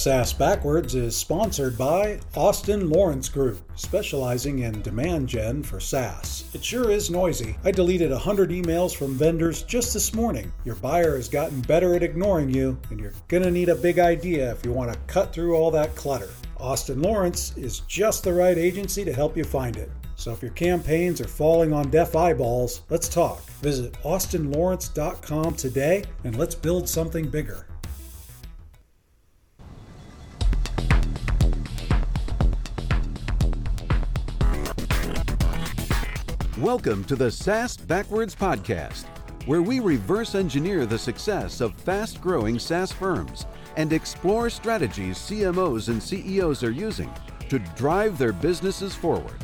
SaaS Backwards is sponsored by Austin Lawrence Group, specializing in demand gen for SaaS. It sure is noisy. I deleted 100 emails from vendors just this morning. Your buyer has gotten better at ignoring you, and you're going to need a big idea if you want to cut through all that clutter. Austin Lawrence is just the right agency to help you find it. So if your campaigns are falling on deaf eyeballs, let's talk. Visit austinlawrence.com today and let's build something bigger. Welcome to the SaaS Backwards Podcast, where we reverse engineer the success of fast growing SaaS firms and explore strategies CMOs and CEOs are using to drive their businesses forward.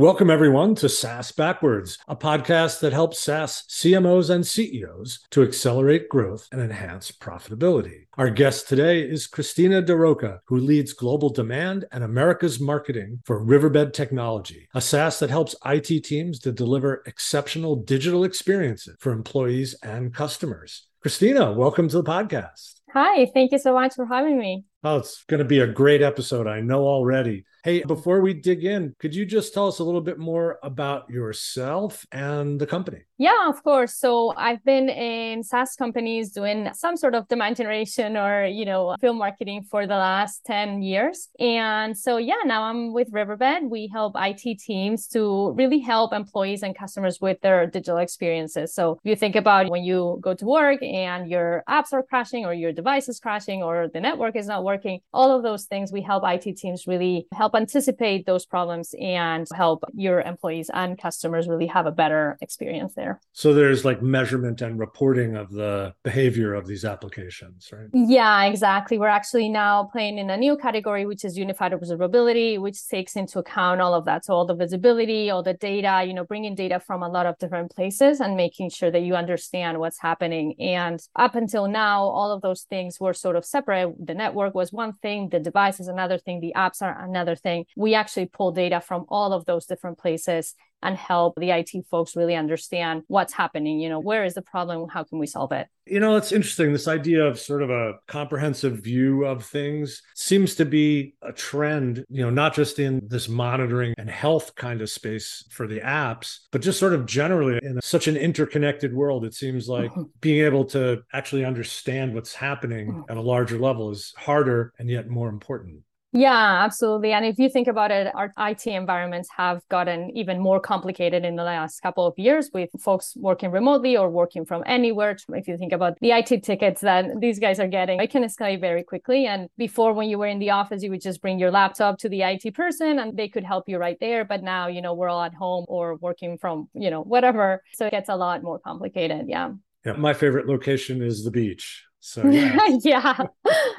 Welcome, everyone, to SaaS Backwards, a podcast that helps SaaS CMOs and CEOs to accelerate growth and enhance profitability. Our guest today is Cristina Daroca, who leads global demand and America's marketing for Riverbed Technology, a SaaS that helps IT teams to deliver exceptional digital experiences for employees and customers. Cristina, welcome to the podcast. Hi, thank you so much for having me. Oh, it's going to be a great episode. I know already. Hey, before we dig in, could you just tell us a little bit more about yourself and the company? Yeah, of course. So I've been in SaaS companies doing some sort of demand generation or, you know, film marketing for the last 10 years. And so, yeah, now I'm with Riverbed. We help IT teams to really help employees and customers with their digital experiences. So if you think about when you go to work and your apps are crashing or your device is crashing or the network is not working, all of those things, we help IT teams really help help anticipate those problems and help your employees and customers really have a better experience there. So there's like measurement and reporting of the behavior of these applications, right? Yeah, exactly. We're actually now playing in a new category, which is unified observability, which takes into account all of that. So all the visibility, all the data, you know, bringing data from a lot of different places and making sure that you understand what's happening. And up until now, all of those things were sort of separate. The network was one thing, the device is another thing, the apps are another thing. We actually pull data from all of those different places and help the IT folks really understand what's happening. You know, where is the problem? How can we solve it? You know, it's interesting. This idea of sort of a comprehensive view of things seems to be a trend, you know, not just in this monitoring and health kind of space for the apps, but just sort of generally in such an interconnected world. It seems like mm-hmm. being able to actually understand what's happening mm-hmm. at a larger level is harder and yet more important. Yeah, absolutely. And if you think about it, our IT environments have gotten even more complicated in the last couple of years with folks working remotely or working from anywhere. If you think about the IT tickets that these guys are getting, it can escalate very quickly. And before, when you were in the office, you would just bring your laptop to the IT person and they could help you right there. But now, you know, we're all at home or working from, you know, whatever. So it gets a lot more complicated. Yeah. Yeah. My favorite location is the beach. So yeah, yeah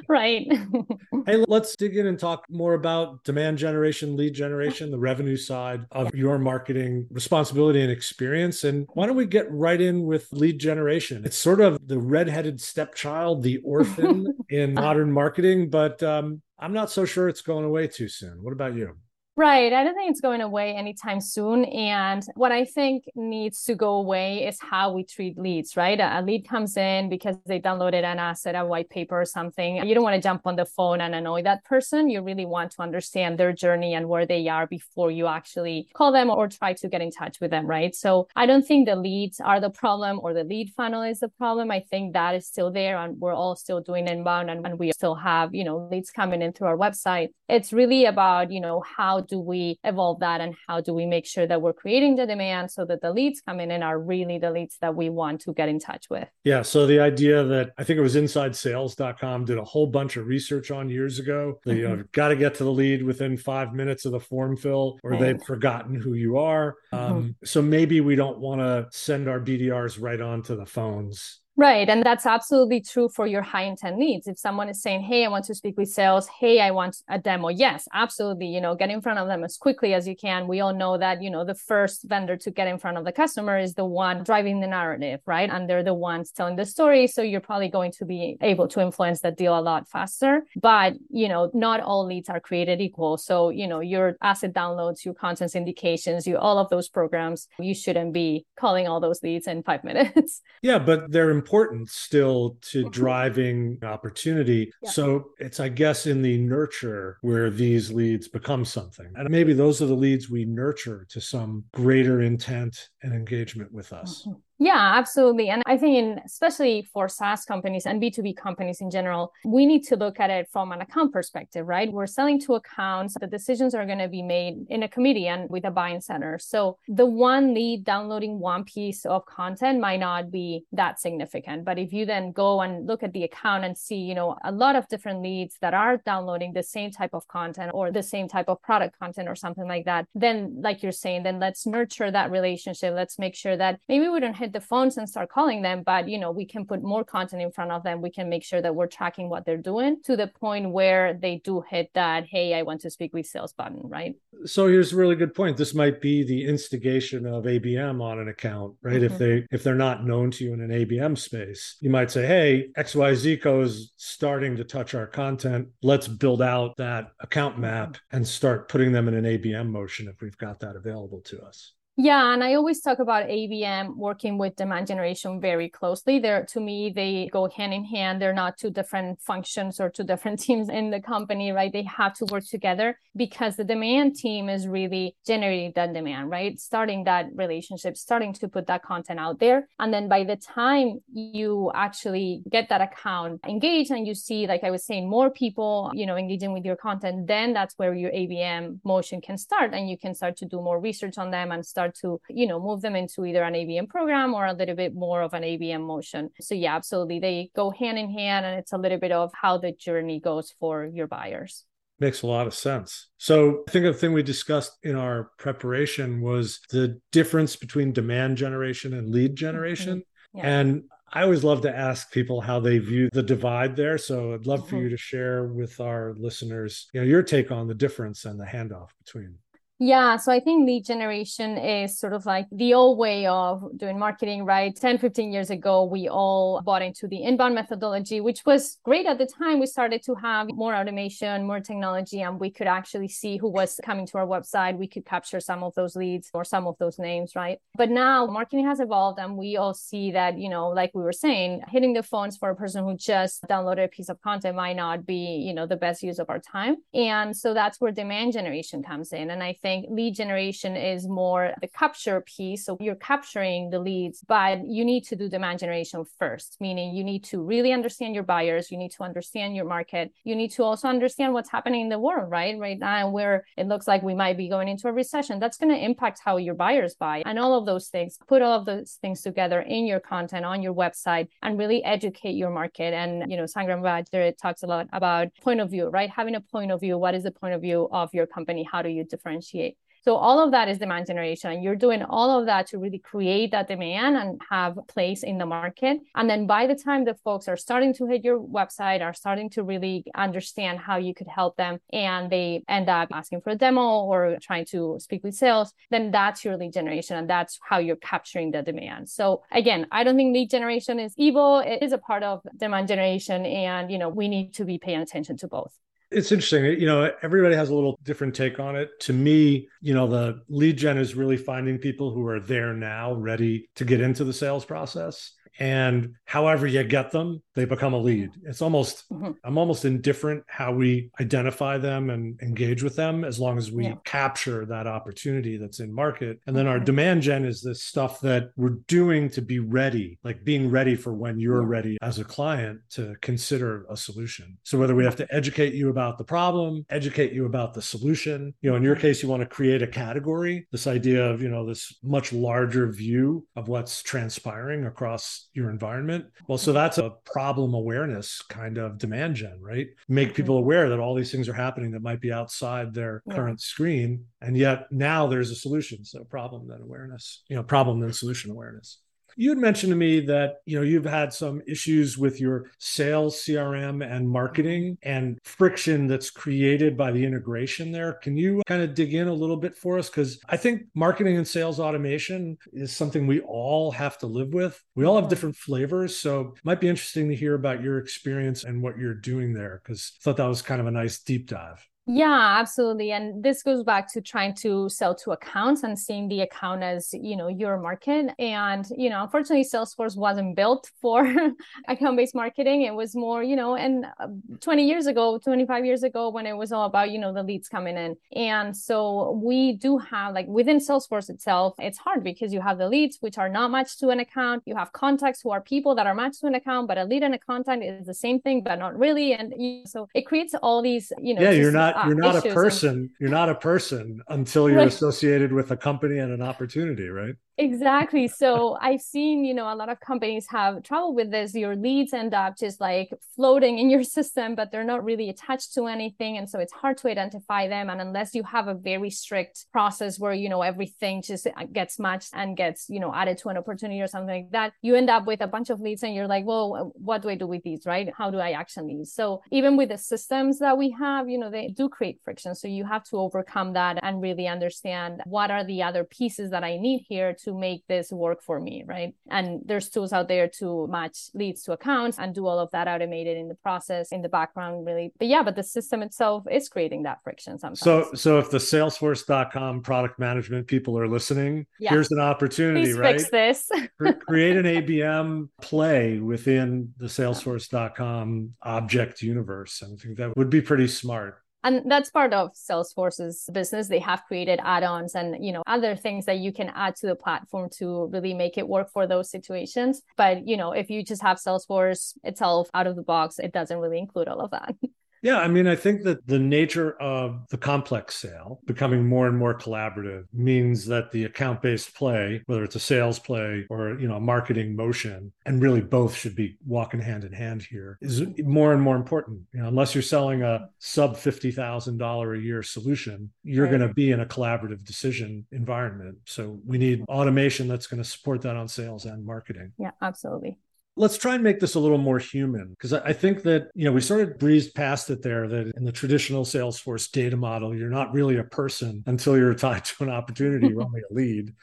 right. hey, let's dig in and talk more about demand generation, lead generation, the revenue side of your marketing responsibility and experience. And why don't we get right in with lead generation? It's sort of the redheaded stepchild, the orphan in modern marketing, but um, I'm not so sure it's going away too soon. What about you? Right. I don't think it's going away anytime soon. And what I think needs to go away is how we treat leads, right? A lead comes in because they downloaded an asset, a white paper or something. You don't want to jump on the phone and annoy that person. You really want to understand their journey and where they are before you actually call them or try to get in touch with them, right? So I don't think the leads are the problem or the lead funnel is the problem. I think that is still there and we're all still doing inbound and, and we still have, you know, leads coming in through our website. It's really about, you know, how do we evolve that and how do we make sure that we're creating the demand so that the leads coming in and are really the leads that we want to get in touch with? Yeah so the idea that i think it was insidesales.com did a whole bunch of research on years ago. That you know got to get to the lead within five minutes of the form fill or right. they've forgotten who you are. Mm-hmm. um, so maybe we don't want to send our bdrs right onto the phones Right. And that's absolutely true for your high intent needs. If someone is saying, Hey, I want to speak with sales. Hey, I want a demo. Yes, absolutely. You know, get in front of them as quickly as you can. We all know that, you know, the first vendor to get in front of the customer is the one driving the narrative, right? And they're the ones telling the story. So you're probably going to be able to influence that deal a lot faster. But, you know, not all leads are created equal. So, you know, your asset downloads, your content syndications, you all of those programs, you shouldn't be calling all those leads in five minutes. Yeah, but they're important still to mm-hmm. driving opportunity. Yeah. So it's, I guess, in the nurture where these leads become something. And maybe those are the leads we nurture to some greater intent and engagement with us. Mm-hmm. Yeah, absolutely. And I think, in, especially for SaaS companies and B2B companies in general, we need to look at it from an account perspective, right? We're selling to accounts. The decisions are going to be made in a committee and with a buying center. So the one lead downloading one piece of content might not be that significant. But if you then go and look at the account and see, you know, a lot of different leads that are downloading the same type of content or the same type of product content or something like that, then, like you're saying, then let's nurture that relationship. Let's make sure that maybe we don't hit the phones and start calling them but you know we can put more content in front of them. We can make sure that we're tracking what they're doing to the point where they do hit that hey i want to speak with sales button right? So here's a really good point. This might be the instigation of abm on an account right? Mm-hmm. if they if they're not known to you in an abm space you might say hey xyz co is starting to touch our content. Let's build out that account map and start putting them in an abm motion if we've got that available to us yeah, and I always talk about ABM working with demand generation very closely. There, to me, they go hand in hand. They're not two different functions or two different teams in the company, right? They have to work together because the demand team is really generating that demand, right? Starting that relationship, starting to put that content out there. And then by the time you actually get that account engaged and you see, like I was saying, more people, you know, engaging with your content, then that's where your ABM motion can start and you can start to do more research on them and start start to, you know, move them into either an ABM program or a little bit more of an ABM motion. So yeah, absolutely. They go hand in hand and it's a little bit of how the journey goes for your buyers. Makes a lot of sense. So I think the thing we discussed in our preparation was the difference between demand generation and lead generation. Mm-hmm. Yeah. And I always love to ask people how they view the divide there. So I'd love for mm-hmm. you to share with our listeners, you know, your take on the difference and the handoff between. Yeah, so I think lead generation is sort of like the old way of doing marketing, right? 10, 15 years ago, we all bought into the inbound methodology, which was great at the time. We started to have more automation, more technology, and we could actually see who was coming to our website. We could capture some of those leads or some of those names, right? But now marketing has evolved, and we all see that, you know, like we were saying, hitting the phones for a person who just downloaded a piece of content might not be, you know, the best use of our time. And so that's where demand generation comes in. And I think think lead generation is more the capture piece. So you're capturing the leads, but you need to do demand generation first, meaning you need to really understand your buyers. You need to understand your market. You need to also understand what's happening in the world, right? Right now, where it looks like we might be going into a recession, that's going to impact how your buyers buy and all of those things. Put all of those things together in your content on your website and really educate your market. And, you know, Sangram Vajre talks a lot about point of view, right? Having a point of view. What is the point of view of your company? How do you differentiate? So all of that is demand generation. You're doing all of that to really create that demand and have place in the market. And then by the time the folks are starting to hit your website, are starting to really understand how you could help them, and they end up asking for a demo or trying to speak with sales, then that's your lead generation. And that's how you're capturing the demand. So again, I don't think lead generation is evil. It is a part of demand generation. And, you know, we need to be paying attention to both. It's interesting. You know, everybody has a little different take on it. To me, you know, the lead gen is really finding people who are there now, ready to get into the sales process and however you get them they become a lead it's almost mm-hmm. i'm almost indifferent how we identify them and engage with them as long as we yeah. capture that opportunity that's in market and then our demand gen is this stuff that we're doing to be ready like being ready for when you're yeah. ready as a client to consider a solution so whether we have to educate you about the problem educate you about the solution you know in your mm-hmm. case you want to create a category this idea of you know this much larger view of what's transpiring across your environment. Well, so that's a problem awareness kind of demand gen, right? Make mm-hmm. people aware that all these things are happening that might be outside their yeah. current screen. And yet now there's a solution. So problem then awareness, you know, problem then solution awareness. You had mentioned to me that, you know, you've had some issues with your sales CRM and marketing and friction that's created by the integration there. Can you kind of dig in a little bit for us cuz I think marketing and sales automation is something we all have to live with. We all have different flavors, so it might be interesting to hear about your experience and what you're doing there cuz I thought that was kind of a nice deep dive. Yeah, absolutely. And this goes back to trying to sell to accounts and seeing the account as, you know, your market. And, you know, unfortunately, Salesforce wasn't built for account-based marketing. It was more, you know, and uh, 20 years ago, 25 years ago, when it was all about, you know, the leads coming in. And so we do have like within Salesforce itself, it's hard because you have the leads, which are not matched to an account. You have contacts who are people that are matched to an account, but a lead and a contact is the same thing, but not really. And so it creates all these, you know, yeah, you're not not uh, you're not a person and... you're not a person until you're right. associated with a company and an opportunity right exactly. So i've seen you know a lot of companies have trouble with this. Your leads end up just like floating in your system but they're not really attached to anything and so it's hard to identify them and unless you have a very strict process where you know everything just uh, gets matched and gets you know added to an opportunity or something like that you end up with a bunch of leads and you're like well what do i do with these right? How do i action these? So even with the systems that we have you know they do create friction so you have to overcome that and really understand what are the other pieces that i need here to make this work for me, right? And there's tools out there to match leads to accounts and do all of that automated in the process in the background, really. But yeah, but the system itself is creating that friction sometimes. So, so if the Salesforce.com product management people are listening, yeah. here's an opportunity, right? Please right? Fix this. Create an ABM play within the Salesforce.com object universe. I think that would be pretty smart and that's part of salesforce's business. They have created add-ons and you know other things that you can add to the platform to really make it work for those situations. But you know if you just have salesforce itself out of the box it doesn't really include all of that Yeah, I mean, I think that the nature of the complex sale becoming more and more collaborative means that the account-based play, whether it's a sales play or you know a marketing motion, and really both should be walking hand in hand here, is more and more important. You know, unless you're selling a sub fifty thousand dollar a year solution, you're right. going to be in a collaborative decision environment. So we need automation that's going to support that on sales and marketing. Yeah, absolutely let's try and make this a little more human because I think that you know we sort of breezed past it there that in the traditional Salesforce data model you're not really a person until you're tied to an opportunity, you're only a lead.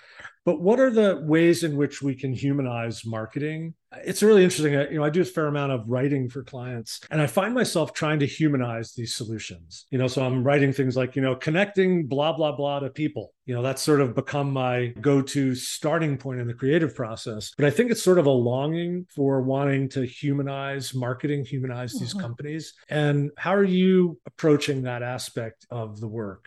But what are the ways in which we can humanize marketing? It's really interesting. You know, I do a fair amount of writing for clients, and I find myself trying to humanize these solutions. You know, so I'm writing things like, you know, connecting blah blah blah to people. You know, that's sort of become my go-to starting point in the creative process. But I think it's sort of a longing for wanting to humanize marketing, humanize these mm-hmm. companies. And how are you approaching that aspect of the work?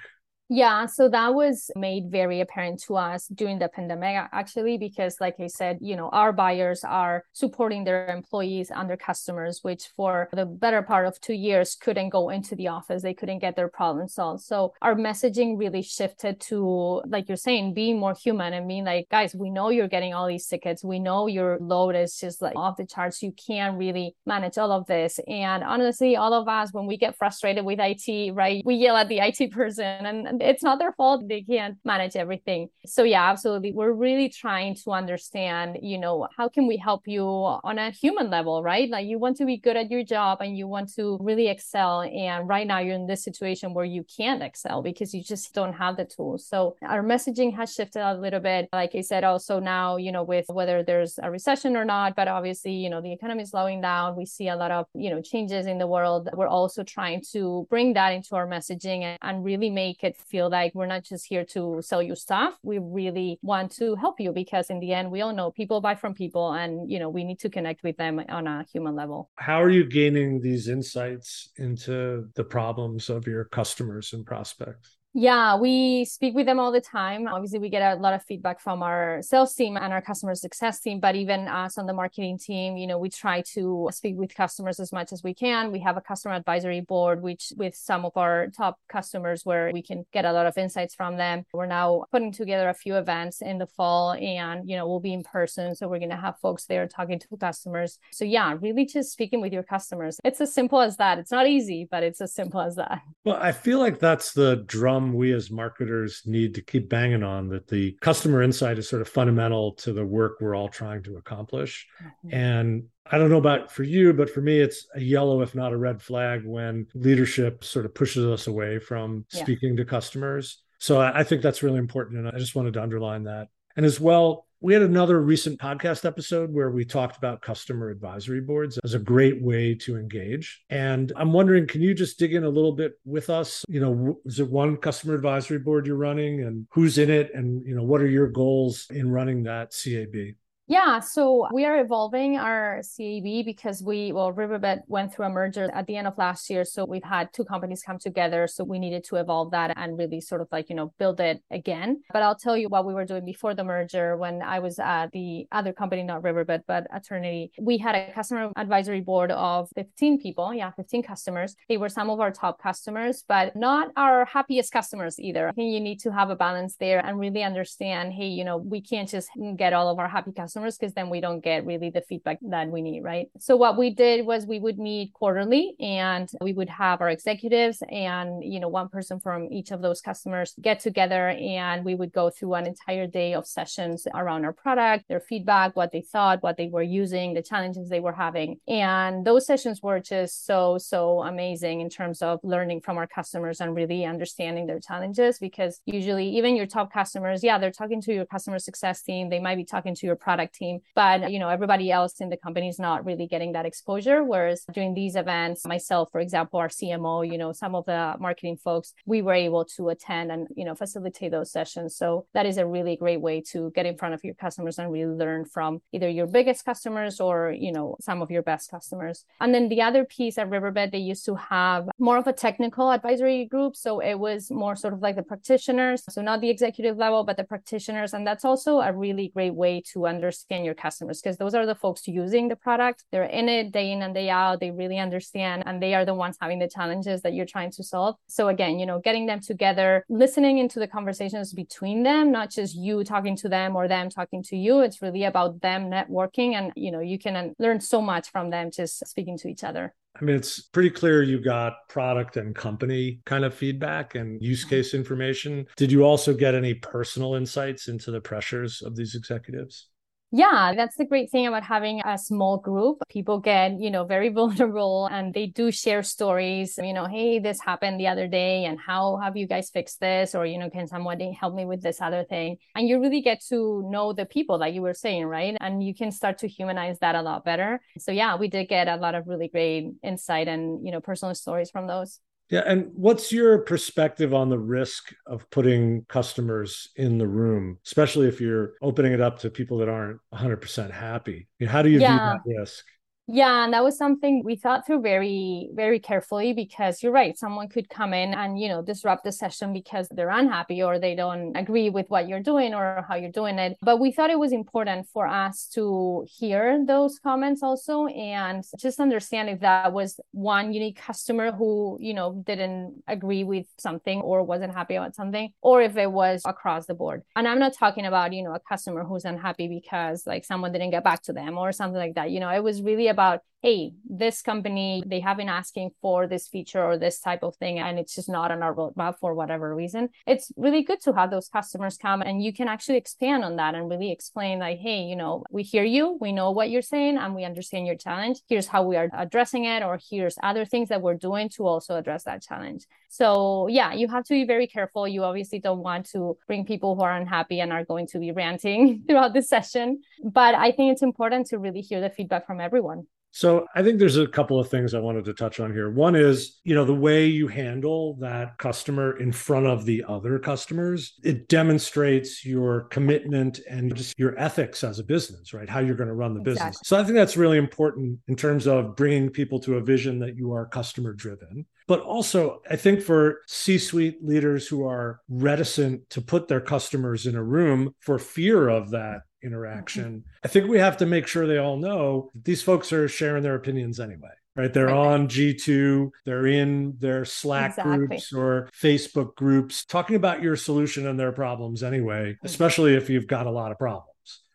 Yeah, so that was made very apparent to us during the pandemic, actually, because, like I said, you know, our buyers are supporting their employees and their customers, which for the better part of two years couldn't go into the office. They couldn't get their problems solved. So our messaging really shifted to, like you're saying, being more human and being like, guys, we know you're getting all these tickets. We know your load is just like off the charts. You can't really manage all of this. And honestly, all of us, when we get frustrated with IT, right, we yell at the IT person it's not their fault. They can't manage everything. So yeah absolutely. We're really trying to understand you know how can we help you on a human level right? Like you want to be good at your job and you want to really excel. And right now you're in this situation where you can't excel because you just don't have the tools. So our messaging has shifted a little bit. Like i said also now you know with whether there's a recession or not but obviously you know the economy is slowing down. We see a lot of you know changes in the world. We're also trying to bring that into our messaging and really make it feel like we're not just here to sell you stuff. We really want to help you because in the end, we all know people buy from people and, you know, we need to connect with them on a human level. How are you gaining these insights into the problems of your customers and prospects? Yeah, we speak with them all the time. Obviously, we get a lot of feedback from our sales team and our customer success team, but even us on the marketing team, you know, we try to speak with customers as much as we can. We have a customer advisory board, which with some of our top customers where we can get a lot of insights from them. We're now putting together a few events in the fall and, you know, we'll be in person. So we're going to have folks there talking to customers. So yeah, really just speaking with your customers. It's as simple as that. It's not easy, but it's as simple as that. Well, I feel like that's the drum drum we as marketers need to keep banging on that the customer insight is sort of fundamental to the work we're all trying to accomplish. Mm-hmm. And I don't know about for you, but for me, it's a yellow, if not a red flag, when leadership sort of pushes us away from yeah. speaking to customers. So I think that's really important. And I just wanted to underline that. And as well, we had another recent podcast episode where we talked about customer advisory boards as a great way to engage. And I'm wondering, can you just dig in a little bit with us? You know, is it one customer advisory board you're running and who's in it? And, you know, what are your goals in running that CAB? Yeah, so we are evolving our CAB because we, well, Riverbed went through a merger at the end of last year. So we've had two companies come together. So we needed to evolve that and really sort of like, you know, build it again. But I'll tell you what we were doing before the merger when I was at the other company, not Riverbed, but Aternity. We had a customer advisory board of 15 people. Yeah, 15 customers. They were some of our top customers, but not our happiest customers either. I think you need to have a balance there and really understand, hey, you know, we can't just get all of our happy customers customers because then we don't get really the feedback that we need, right? So what we did was we would meet quarterly and we would have our executives and, you know, one person from each of those customers get together and we would go through an entire day of sessions around our product, their feedback, what they thought, what they were using, the challenges they were having. And those sessions were just so, so amazing in terms of learning from our customers and really understanding their challenges because usually even your top customers, yeah, they're talking to your customer success team, they might be talking to your product product team. But, you know, everybody else in the company is not really getting that exposure. Whereas during these events, myself, for example, our CMO, you know, some of the marketing folks, we were able to attend and, you know, facilitate those sessions. So that is a really great way to get in front of your customers and really learn from either your biggest customers or, you know, some of your best customers. And then the other piece at Riverbed, they used to have more of a technical advisory group. So it was more sort of like the practitioners. So not the executive level, but the practitioners. And that's also a really great way to understand understand your customers because those are the folks using the product. They're in it day in and day out. They really understand and they are the ones having the challenges that you're trying to solve. So again, you know, getting them together, listening into the conversations between them, not just you talking to them or them talking to you. It's really about them networking and, you know, you can learn so much from them just speaking to each other. I mean, it's pretty clear you got product and company kind of feedback and use mm-hmm. case information. Did you also get any personal insights into the pressures of these executives? Yeah, that's the great thing about having a small group. People get, you know, very vulnerable and they do share stories, you know, hey, this happened the other day and how have you guys fixed this? Or, you know, can someone help me with this other thing? And you really get to know the people that you were saying, right? And you can start to humanize that a lot better. So yeah, we did get a lot of really great insight and, you know, personal stories from those. Yeah. And what's your perspective on the risk of putting customers in the room, especially if you're opening it up to people that aren't 100% happy? how do you yeah. view that risk? Yeah, and that was something we thought through very, very carefully because you're right. Someone could come in and, you know, disrupt the session because they're unhappy or they don't agree with what you're doing or how you're doing it. But we thought it was important for us to hear those comments also and just understand if that was one unique customer who, you know, didn't agree with something or wasn't happy about something, or if it was across the board. And I'm not talking about, you know, a customer who's unhappy because like someone didn't get back to them or something like that. You know, it was really about about hey this company they have been asking for this feature or this type of thing and it's just not on our roadmap for whatever reason. It's really good to have those customers come and you can actually expand on that and really explain like hey you know we hear you we know what you're saying and we understand your challenge. Here's how we are addressing it or here's other things that we're doing to also address that challenge. So yeah you have to be very careful. You obviously don't want to bring people who are unhappy and are going to be ranting throughout the session but i think it's important to really hear the feedback from everyone so I think there's a couple of things I wanted to touch on here. One is, you know, the way you handle that customer in front of the other customers, it demonstrates your commitment and just your ethics as a business, right? How you're going to run the exactly. business. So I think that's really important in terms of bringing people to a vision that you are customer driven. But also, I think for C suite leaders who are reticent to put their customers in a room for fear of that interaction. I think we have to make sure they all know these folks are sharing their opinions anyway. Right. They're right. on G2, they're in their Slack exactly. groups or Facebook groups talking about your solution and their problems anyway, especially if you've got a lot of problems.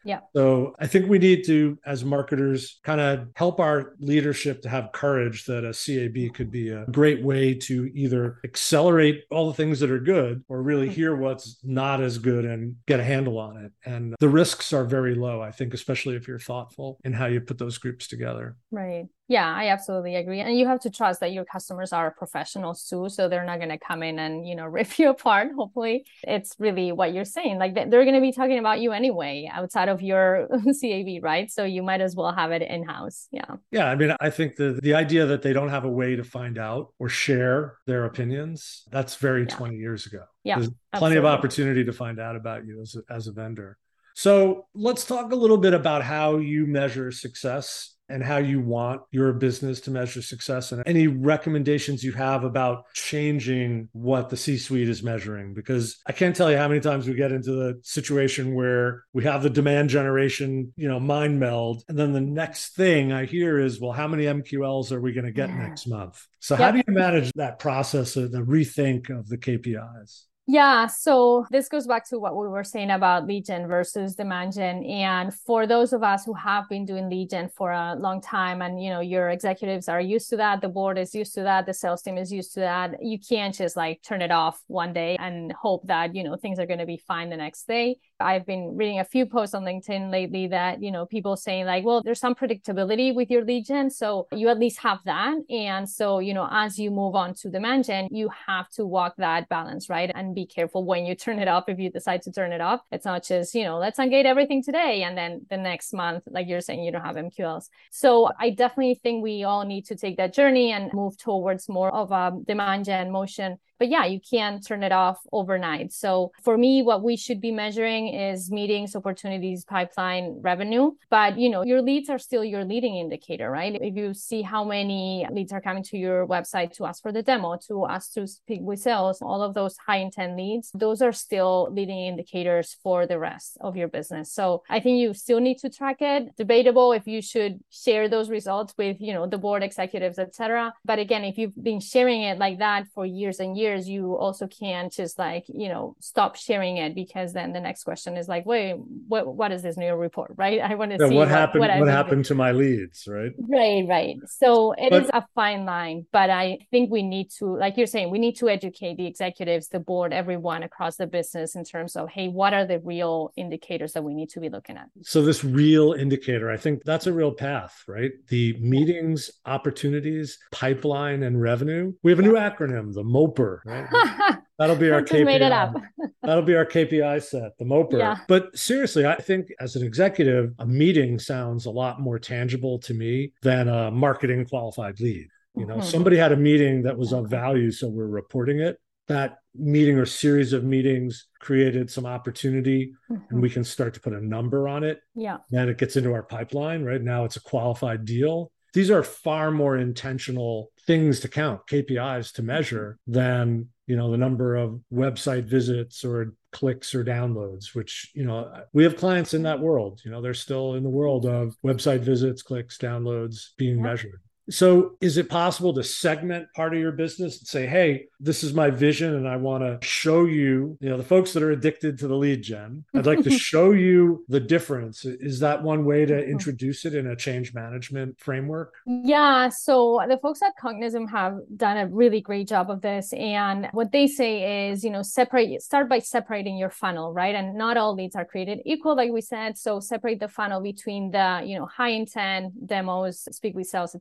Yeah. So I think we need to, as marketers, kind of help our leadership to have courage that a CAB could be a great way to either accelerate all the things that are good or really mm-hmm. hear what's not as good and get a handle on it. And the risks are very low, I think, especially if you're thoughtful in how you put those groups together. Right. Yeah, I absolutely agree. And you have to trust that your customers are professionals too. So they're not going to come in and, you know, rip you apart. Hopefully, it's really what you're saying. Like they're going to be talking about you anyway outside of your CAB, right? So you might as well have it in house. Yeah. Yeah. I mean, I think the, the idea that they don't have a way to find out or share their opinions, that's very yeah. 20 years ago. Yeah. There's plenty absolutely. of opportunity to find out about you as as a vendor. So let's talk a little bit about how you measure success and how you want your business to measure success and any recommendations you have about changing what the C suite is measuring. Because I can't tell you how many times we get into the situation where we have the demand generation, you know, mind meld. And then the next thing I hear is, well, how many MQLs are we going to get yeah. next month? So, yep. how do you manage that process of the rethink of the KPIs? Yeah, so this goes back to what we were saying about gen versus demand gen. And for those of us who have been doing gen for a long time, and you know, your executives are used to that, the board is used to that, the sales team is used to that. You can't just like turn it off one day and hope that you know things are going to be fine the next day. I've been reading a few posts on LinkedIn lately that you know people saying like, well, there's some predictability with your gen, so you at least have that. And so you know, as you move on to demand gen, you have to walk that balance, right? And be careful when you turn it off if you decide to turn it off. It's not just, you know, let's ungate everything today and then the next month, like you're saying, you don't have MQLs. So I definitely think we all need to take that journey and move towards more of a demand gen motion but yeah, you can't turn it off overnight. So for me, what we should be measuring is meetings, opportunities, pipeline, revenue. But you know, your leads are still your leading indicator, right? If you see how many leads are coming to your website to ask for the demo, to ask to speak with sales, all of those high intent leads, those are still leading indicators for the rest of your business. So I think you still need to track it. Debatable if you should share those results with, you know, the board executives, etc. But again, if you've been sharing it like that for years and years, you also can't just like you know stop sharing it because then the next question is like wait what what is this new report right i want to yeah, see what, what happened what, what happened to my leads right right right so it but, is a fine line but i think we need to like you're saying we need to educate the executives the board everyone across the business in terms of hey what are the real indicators that we need to be looking at so this real indicator i think that's a real path right the meetings opportunities pipeline and revenue we have a new acronym the moper right? That'll be our KPI. Made it up. That'll be our KPI set, the MOPR. Yeah. But seriously, I think as an executive, a meeting sounds a lot more tangible to me than a marketing qualified lead. You know, mm-hmm. somebody had a meeting that was of value, so we're reporting it. That meeting or series of meetings created some opportunity mm-hmm. and we can start to put a number on it. Yeah. Then it gets into our pipeline, right? Now it's a qualified deal. These are far more intentional things to count, KPIs to measure than you know the number of website visits or clicks or downloads which you know we have clients in that world you know they're still in the world of website visits clicks downloads being measured so, is it possible to segment part of your business and say, hey, this is my vision, and I want to show you, you know, the folks that are addicted to the lead gen, I'd like to show you the difference. Is that one way to mm-hmm. introduce it in a change management framework? Yeah. So, the folks at Cognism have done a really great job of this. And what they say is, you know, separate, start by separating your funnel, right? And not all leads are created equal, like we said. So, separate the funnel between the, you know, high intent demos, speak with sales,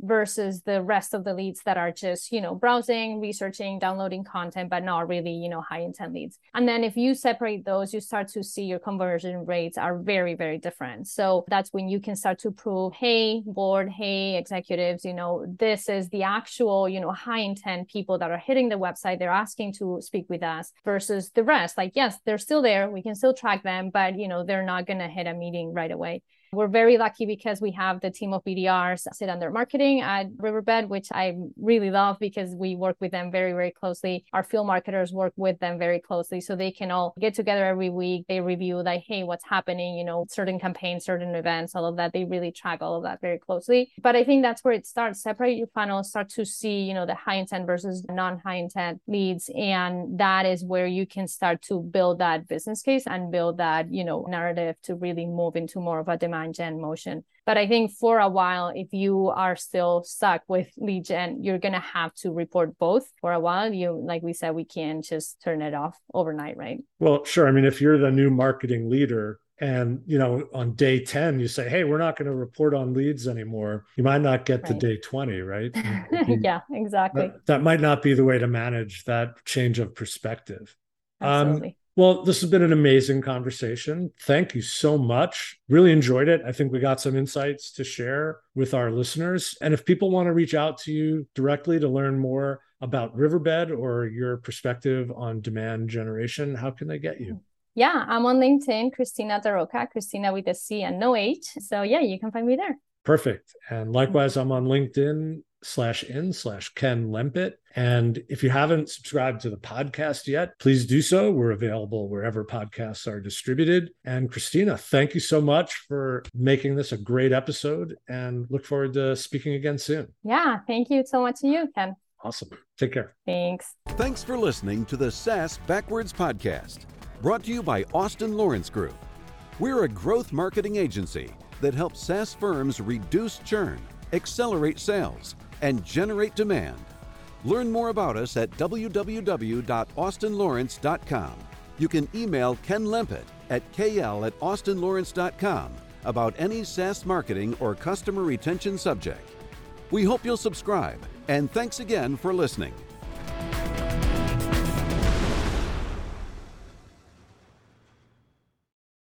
versus the rest of the leads that are just, you know, browsing, researching, downloading content, but not really, you know, high intent leads. And then if you separate those, you start to see your conversion rates are very, very different. So that's when you can start to prove, hey, board, hey, executives, you know, this is the actual, you know, high intent people that are hitting the website. They're asking to speak with us versus the rest. Like, yes, they're still there. We can still track them, but, you know, they're not going to hit a meeting right away. We're very lucky because we have the team of BDRs sit under marketing at Riverbed, which I really love because we work with them very, very closely. Our field marketers work with them very closely so they can all get together every week. They review like, hey, what's happening, you know, certain campaigns, certain events, all of that. They really track all of that very closely. But I think that's where it starts. Separate your funnel, start to see, you know, the high intent versus non-high intent leads. And that is where you can start to build that business case and build that, you know, narrative to really move into more of a demand gen motion. But I think for a while, if you are still stuck with lead gen, you're going to have to report both for a while. You, like we said, we can't just turn it off overnight, right? Well, sure. I mean, if you're the new marketing leader, and you know on day 10 you say hey we're not going to report on leads anymore you might not get right. to day 20 right yeah exactly that, that, might not be the way to manage that change of perspective um, Absolutely. Um, well, this has been an amazing conversation. Thank you so much. Really enjoyed it. I think we got some insights to share with our listeners. And if people want to reach out to you directly to learn more about Riverbed or your perspective on demand generation, how can they get you? Yeah, I'm on LinkedIn, Cristina Daroca, Cristina with a C and no H. So yeah, you can find me there. Perfect. And likewise, I'm on LinkedIn slash in slash Ken Lempit. And if you haven't subscribed to the podcast yet, please do so. We're available wherever podcasts are distributed. And Cristina, thank you so much for making this a great episode and look forward to speaking again soon. Yeah, thank you so much to you, Ken. Awesome. Take care. Thanks. Thanks for listening to the SaaS Backwards Podcast, brought to you by Austin Lawrence Group. We're a growth marketing agency that helps SaaS firms reduce churn, accelerate sales, and generate demand. Learn more about us at www.austinlawrence.com. You can email Ken Lempit at kl at austinlawrence.com about any SaaS marketing or customer retention subject. We hope you'll subscribe, and thanks again for listening.